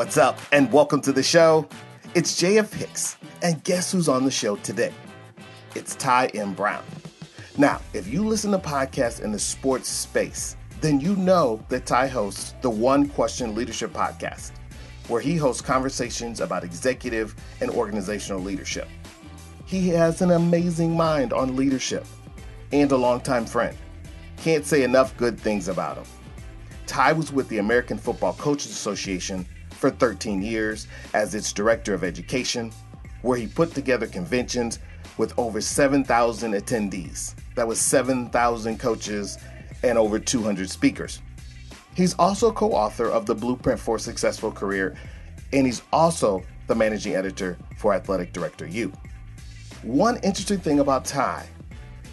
What's up, and welcome to the show. It's JF Hicks, and guess who's on the show today? It's Ty M. Brown. Now, if you listen to podcasts in the sports space, then you know that Ty hosts the One Question Leadership Podcast, where he hosts conversations about executive and organizational leadership. He has an amazing mind on leadership and a longtime friend. Can't say enough good things about him. Ty was with the American Football Coaches Association for 13 years as its director of education, where he put together conventions with over 7,000 attendees. That was 7,000 coaches and over 200 speakers. He's also co author of The Blueprint for a Successful Career, and he's also the managing editor for Athletic Director U. One interesting thing about Ty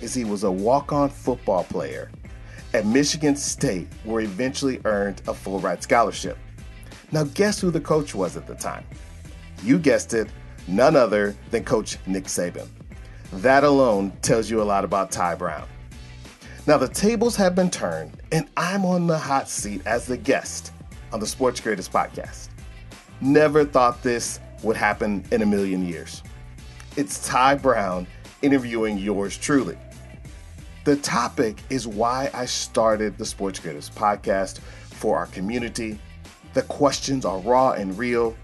is he was a walk on football player at Michigan State, where he eventually earned a full ride scholarship. Now, guess who the coach was at the time? You guessed it, none other than Coach Nick Saban. That alone tells you a lot about Ty Brown. Now, the tables have been turned, and I'm on the hot seat as the guest on the Sports Creatives Podcast. Never thought this would happen in a million years. It's Ty Brown interviewing yours truly. The topic is why I started the Sports Creatives Podcast for our community the questions are raw and real,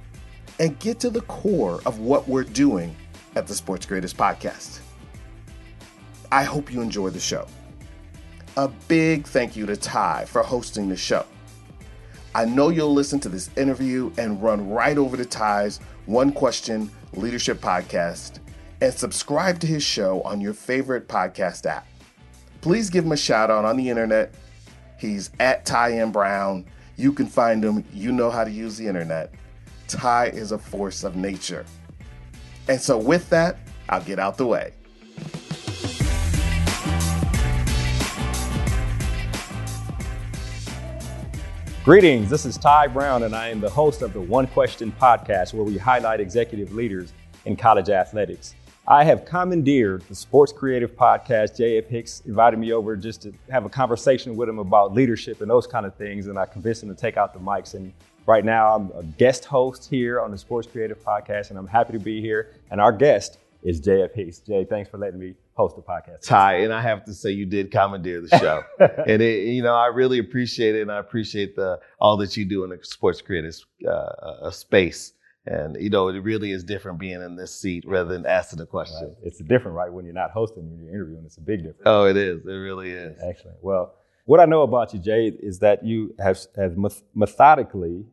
and get to the core of what we're doing at the Sports Creatives Podcast. I hope you enjoy the show. A big thank you to Ty for hosting the show. I know you'll listen to this interview and run right over to Ty's One Question Leadership Podcast and subscribe to his show on your favorite podcast app. Please give him a shout out on the internet. He's at Ty M. Brown you can find them. You know how to use the internet. Ty is a force of nature. And so, with that, I'll get out the way. Greetings, this is Ty Brown, and I am the host of the One Question podcast, where we highlight executive leaders in college athletics. I have commandeered the Sports Creative Podcast. J.F. Hicks invited me over just to have a conversation with him about leadership and those kind of things, and I convinced him to take out the mics. And right now, I'm a guest host here on the Sports Creative Podcast, and I'm happy to be here. And our guest is J.F. Hicks. Jay, thanks for letting me host the podcast. Ty, and I have to say you did commandeer the show, and it, you know I really appreciate it, and I appreciate the all that you do in the sports creative uh, space. And you know, it really is different being in this seat rather than asking the question. Right. It's different, right? When you're not hosting, when you're interviewing, it's a big difference. Oh, it is. It really is. Excellent. Well, what I know about you, Jay, is that you have, have methodically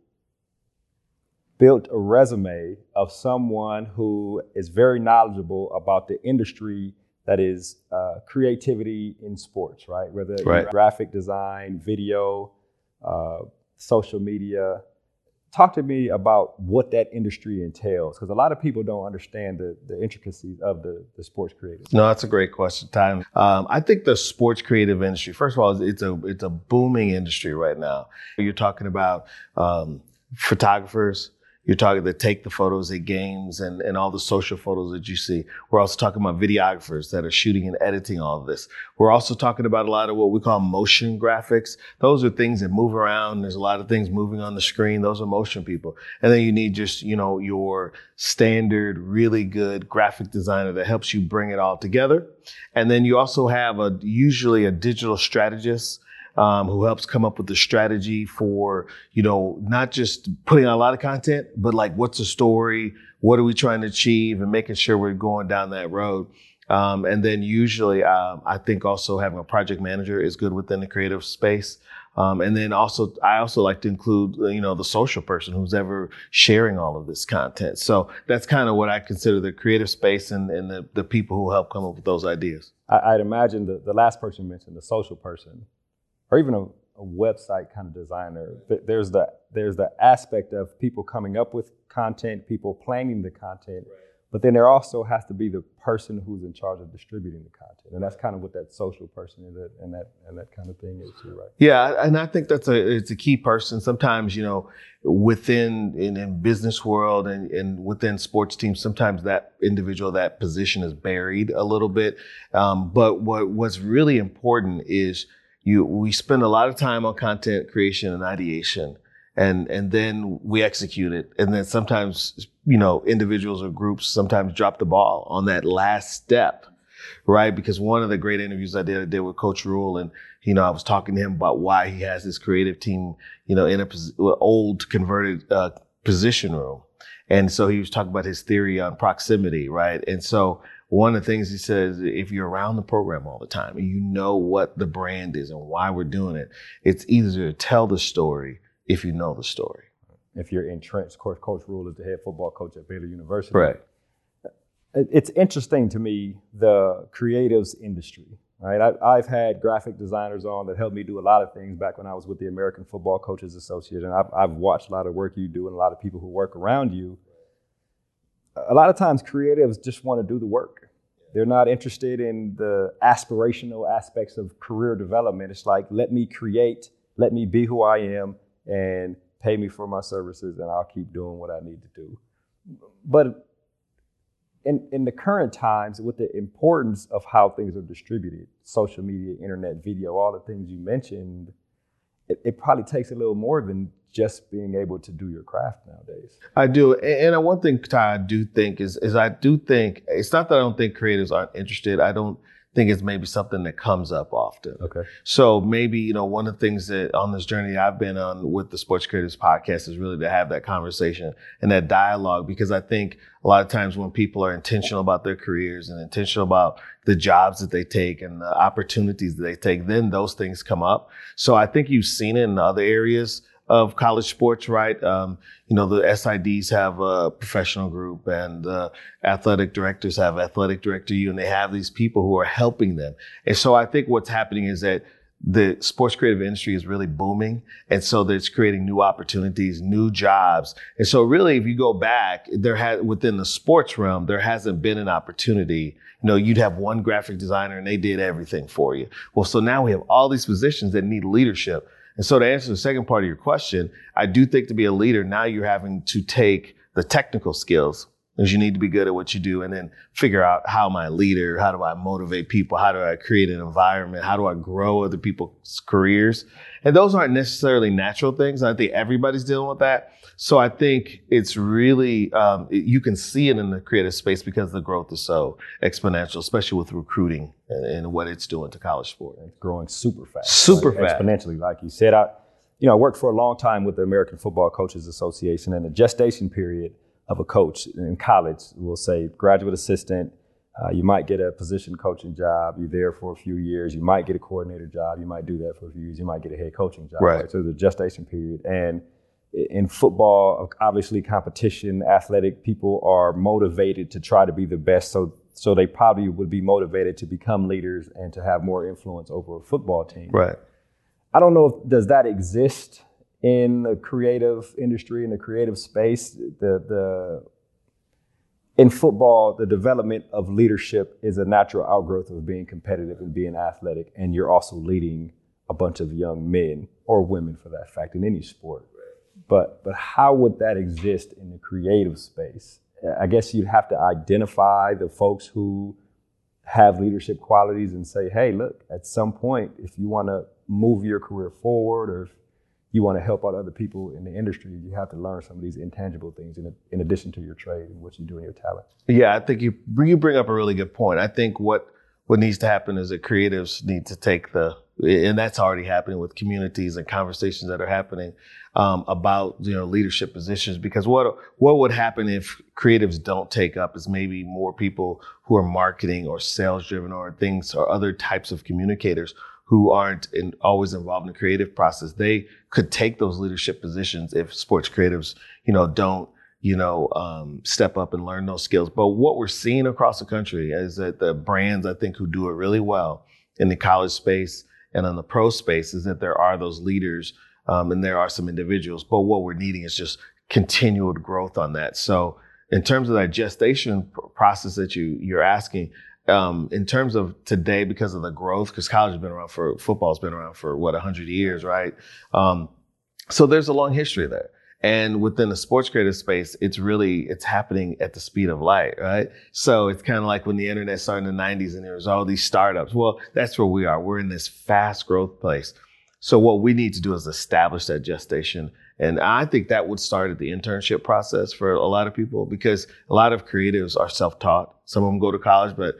built a resume of someone who is very knowledgeable about the industry that is uh, creativity in sports, right? Whether right. graphic design, video, uh, social media, talk to me about what that industry entails because a lot of people don't understand the, the intricacies of the, the sports creative no that's a great question Ty. Um, i think the sports creative industry first of all it's a it's a booming industry right now. You're talking about um, photographers you're talking to take the photos at games and, and all the social photos that you see. We're also talking about videographers that are shooting and editing all of this. We're also talking about a lot of what we call motion graphics. Those are things that move around. There's a lot of things moving on the screen. Those are motion people. And then you need just, you know, your standard, really good graphic designer that helps you bring it all together. And then you also have a, usually a digital strategist um, who helps come up with the strategy for, you know, not just putting out a lot of content, but like what's the story? What are we trying to achieve and making sure we're going down that road. Um, and then usually, um, I think also having a project manager is good within the creative space. Um, and then also, I also like to include, you know, the social person who's ever sharing all of this content. So that's kind of what I consider the creative space and, and the, the people who help come up with those ideas. I, would imagine the, the last person mentioned, the social person, or even a, a website kind of designer, there's the there's the aspect of people coming up with content, people planning the content, right. but then there also has to be the person who's in charge of distributing the content, and that's kind of what that social person is, and that and that kind of thing is too, right? Yeah, and I think that's a it's a key person. Sometimes you know within in, in business world and, and within sports teams, sometimes that individual that position is buried a little bit. Um, but what what's really important is you we spend a lot of time on content creation and ideation and and then we execute it. And then sometimes, you know, individuals or groups sometimes drop the ball on that last step, right? Because one of the great interviews I did, I did with Coach Rhule and you know, I was talking to him about why he has his creative team, you know, in a pos- old converted uh, position room. And so he was talking about his theory on proximity, right? And so one of the things he says, if you're around the program all the time and you know what the brand is and why we're doing it, it's easier to tell the story if you know the story. If you're entrenched, of course, Coach Rhule is the head football coach at Baylor University. Right. It's interesting to me, the creatives industry, right? I, have had graphic designers on that helped me do a lot of things back when I was with the American Football Coaches Association. I've, I've watched a lot of work you do and a lot of people who work around you. A lot of times, creatives just want to do the work. They're not interested in the aspirational aspects of career development. It's like, let me create, let me be who I am, and pay me for my services, and I'll keep doing what I need to do. But in, in the current times, with the importance of how things are distributed, social media, internet, video, all the things you mentioned, it, it probably takes a little more than just being able to do your craft nowadays. I do, and, and one thing, Ty, I do think is is I do think it's not that I don't think creatives aren't interested. I don't think it's maybe something that comes up often. Okay. So maybe, you know, one of the things that on this journey I've been on with the Sports Creators podcast is really to have that conversation and that dialogue because I think a lot of times when people are intentional about their careers and intentional about the jobs that they take and the opportunities that they take, then those things come up. So I think you've seen it in other areas of college sports, right? Um, you know, the SIDs have a professional group and uh, athletic directors have athletic director U, and they have these people who are helping them. And so I think what's happening is that the sports creative industry is really booming. And so it's creating new opportunities, new jobs. And so really, if you go back, there had within the sports realm, there hasn't been an opportunity. You know, you'd have one graphic designer and they did everything for you. Well, so now we have all these positions that need leadership. And so to answer the second part of your question, I do think to be a leader, now you're having to take the technical skills because you need to be good at what you do and then figure out how am I a leader? How do I motivate people? How do I create an environment? How do I grow other people's careers? And those aren't necessarily natural things. I think everybody's dealing with that. So I think it's really, um, you can see it in the creative space because the growth is so exponential, especially with recruiting and, and what it's doing to college sport. It's growing super fast. Super like, fast. Exponentially, like you said. I, you know, I worked for a long time with the American Football Coaches Association and the gestation period of a coach in college, we'll say graduate assistant, uh, you might get a position coaching job. You're there for a few years. You might get a coordinator job. You might do that for a few years. You might get a head coaching job. Right. right? So the gestation period. And in football, obviously competition, athletic people are motivated to try to be the best. So so they probably would be motivated to become leaders and to have more influence over a football team. Right. I don't know if does that exist in the creative industry in the creative space. The the in football, the development of leadership is a natural outgrowth of being competitive and being athletic, and you're also leading a bunch of young men or women, for that fact, in any sport. But but how would that exist in the creative space? I guess you'd have to identify the folks who have leadership qualities and say, hey, look, at some point, if you want to move your career forward or if you want to help out other people in the industry, you have to learn some of these intangible things in, in addition to your trade and what you do in your talent. Yeah, I think you you bring up a really good point. I think what what needs to happen is that creatives need to take the and that's already happening with communities and conversations that are happening um, about you know leadership positions. Because what what would happen if creatives don't take up is maybe more people who are marketing or sales driven or things or other types of communicators who aren't in, always involved in the creative process. They could take those leadership positions if sports creatives you know don't you know, um, step up and learn those skills. But what we're seeing across the country is that the brands, I think, who do it really well in the college space and in the pro space is that there are those leaders um, and there are some individuals. But what we're needing is just continued growth on that. So in terms of that gestation process that you you're asking, um, in terms of today, because of the growth, because college has been around for football's been around for what hundred years, right? Um, so there's a long history there. And within the sports creative space, it's really, it's happening at the speed of light, right? So it's kind of like when the internet started in the 90s and there was all these startups. Well, that's where we are. We're in this fast growth place. So what we need to do is establish that gestation And I think that would start at the internship process for a lot of people because a lot of creatives are self-taught. Some of them go to college, but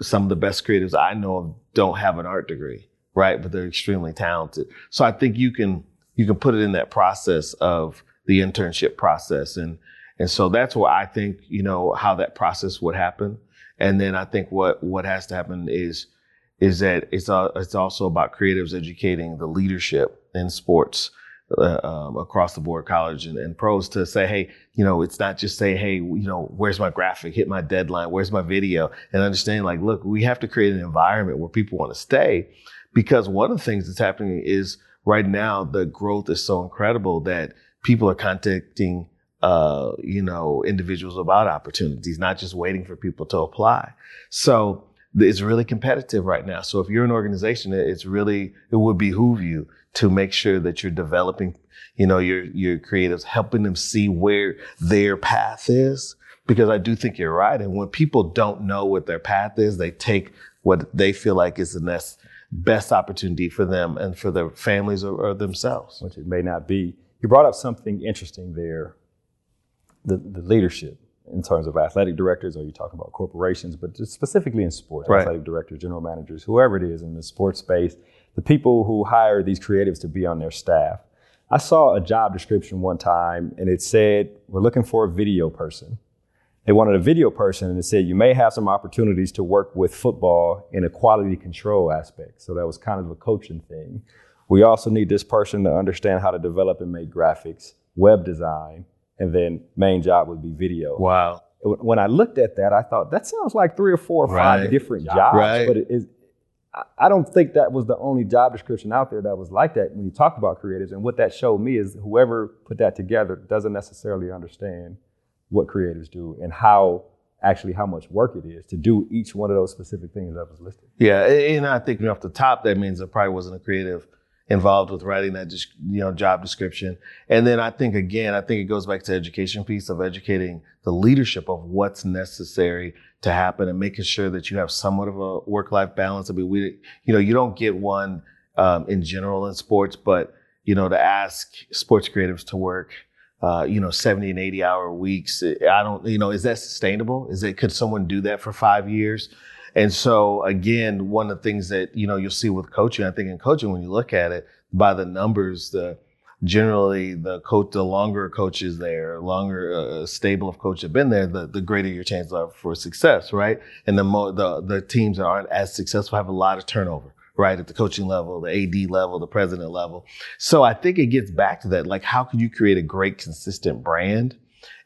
some of the best creatives I know of don't have an art degree, right? But they're extremely talented. So I think you can you can put it in that process of the internship process and and so that's where I think you know how that process would happen. And then I think what what has to happen is is that it's uh, it's also about creatives educating the leadership in sports uh, um, across the board, college and, and, pros, to say, hey, you know, it's not just say, hey, you know, where's my graphic, hit my deadline, where's my video, and understand like, look, we have to create an environment where people want to stay, because one of the things that's happening is right now the growth is so incredible that people are contacting uh, you know, individuals about opportunities, not just waiting for people to apply. So it's really competitive right now. So if you're an organization, it's really, it would behoove you to make sure that you're developing, you know, your, your creatives, helping them see where their path is. Because I do think you're right. And when people don't know what their path is, they take what they feel like is the best, best opportunity for them and for their families or, or themselves. Which it may not be. You brought up something interesting there, the, the leadership in terms of athletic directors, or you talk about corporations, but just specifically in sports, right. athletic directors, general managers, whoever it is in the sports space, the people who hire these creatives to be on their staff. I saw a job description one time and it said, We're looking for a video person. They wanted a video person and it said, You may have some opportunities to work with football in a quality control aspect. So that was kind of a coaching thing. We also need this person to understand how to develop and make graphics, web design, and then main job would be video. Wow. When I looked at that, I thought that sounds like three or four or right. five different jobs, right. but it is. I don't think that was the only job description out there that was like that when you talk about creatives. And what that showed me is whoever put that together doesn't necessarily understand what creatives do and how actually how much work it is to do each one of those specific things that was listed. Yeah, and I think off the top that means there probably wasn't a creative involved with writing that just you know job description. And then I think again, I think it goes back to education piece of educating the leadership of what's necessary to happen and making sure that you have somewhat of a work life balance. I mean, we you know you don't get one um, in general in sports, but you know to ask sports creatives to work. Uh, you know, 70 and 80 hour weeks. I don't, you know, is that sustainable? Is it, could someone do that for five years? And so again, one of the things that, you know, you'll see with coaching, I think in coaching, when you look at it by the numbers, the, generally the coach, the longer a coach is there, longer uh, stable of coach have been there, the, the greater your chances are for success, right? And the more, the, the teams that aren't as successful have a lot of turnover, right? At the coaching level, the AD level, the president level. So I think it gets back to that. Like, how can you create a great, consistent brand?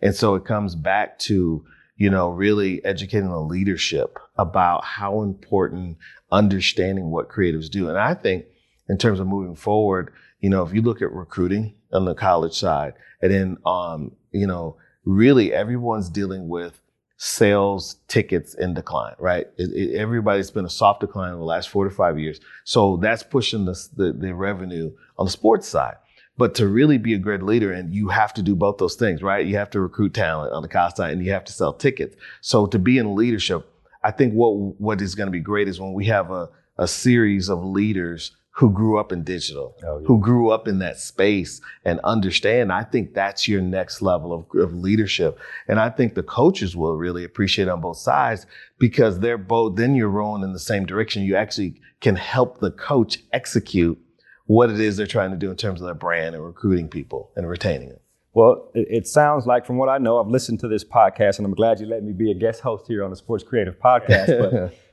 And so it comes back to, you know, really educating the leadership about how important understanding what creatives do. And I think in terms of moving forward, you know, if you look at recruiting on the college side and then, um, you know, really everyone's dealing with sales tickets in decline, right? It, it, everybody's been a soft decline in the last four to five years. So that's pushing the, the, the revenue on the sports side. But to really be a great leader, and you have to do both those things, right? You have to recruit talent on the cost side and you have to sell tickets. So to be in leadership, I think what, what is going to be great is when we have a, a series of leaders who grew up in digital, oh, yeah. who grew up in that space and understand. I think that's your next level of, of, leadership. And I think the coaches will really appreciate on both sides because they're both, then you're rowing in the same direction. You actually can help the coach execute what it is they're trying to do in terms of their brand and recruiting people and retaining them. Well, it, it, sounds like, from what I know, I've listened to this podcast, and I'm glad you let me be a guest host here on the Sports Creative Podcast. But,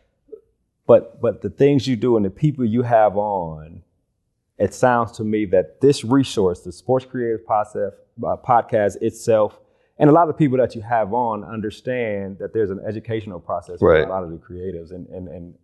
but, but the things you do and the people you have on, it sounds to me that this resource, the Sports Creative process, uh, Podcast itself, and a lot of the people that you have on understand that there's an educational process for right. a lot of the creatives, and, and and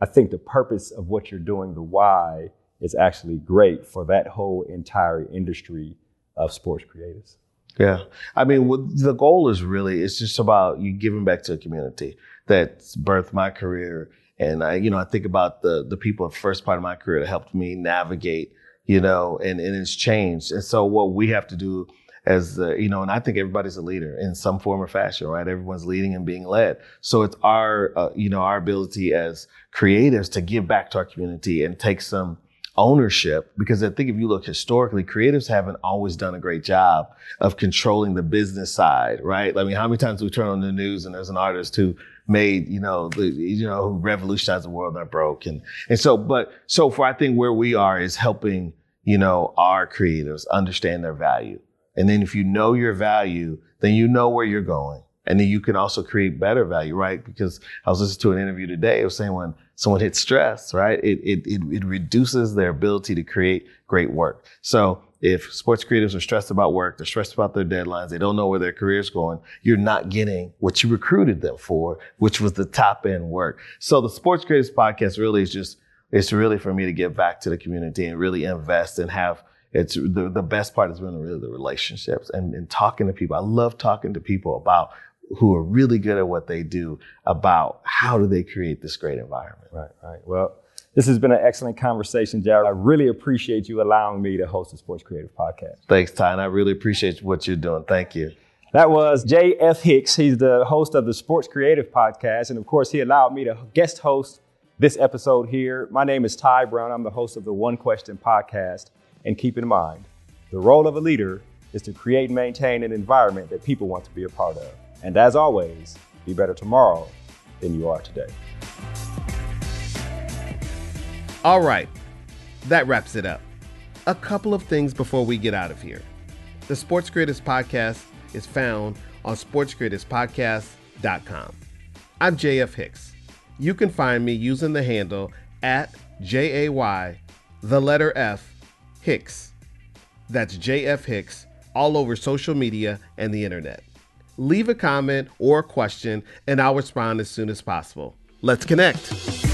I think the purpose of what you're doing, the why is actually great for that whole entire industry of sports creatives Yeah. I mean, the goal is really, it's just about you giving back to a community that's birthed my career. And I, you know, I think about the, the people at the first part of my career that helped me navigate, you know, and, and it's changed. And so what we have to do as, uh, you know, and I think everybody's a leader in some form or fashion, right? Everyone's leading and being led. So it's our, uh, you know, our ability as creatives to give back to our community and take some, ownership because I think if you look historically, creatives haven't always done a great job of controlling the business side, right? I mean, how many times we turn on the news and there's an artist who made, you know, the, you know, who revolutionized the world that broke. And, and so, but so for I think where we are is helping, you know, our creatives understand their value. And then if you know your value, then you know where you're going. And then you can also create better value, right? Because I was listening to an interview today. It was saying when someone hits stress, right, it, it, it, it reduces their ability to create great work. So if sports creatives are stressed about work, they're stressed about their deadlines, they don't know where their career's going, you're not getting what you recruited them for, which was the top end work. So the Sports Creatives podcast really is just, it's really for me to give back to the community and really invest and have it's the, the best part has been really the relationships and, and talking to people. I love talking to people about who are really good at what they do about how do they create this great environment. Right, right. Well, this has been an excellent conversation, Jared. I really appreciate you allowing me to host the Sports Creative Podcast. Thanks, Ty, and I really appreciate what you're doing. Thank you. That was J.F. Hicks. He's the host of the Sports Creative Podcast, and of course, he allowed me to guest host this episode here. My name is Ty Brown. I'm the host of the One Question Podcast. And keep in mind, the role of a leader is to create and maintain an environment that people want to be a part of. And as always, be better tomorrow than you are today. All right, that wraps it up. A couple of things before we get out of here. The Sports Creatives Podcast is found on sportscreativespodcast.com. I'm JF Hicks. You can find me using the handle at J A Y, the letter F, Hicks. That's JF Hicks all over social media and the internet leave a comment or a question, and I'll respond as soon as possible. Let's connect.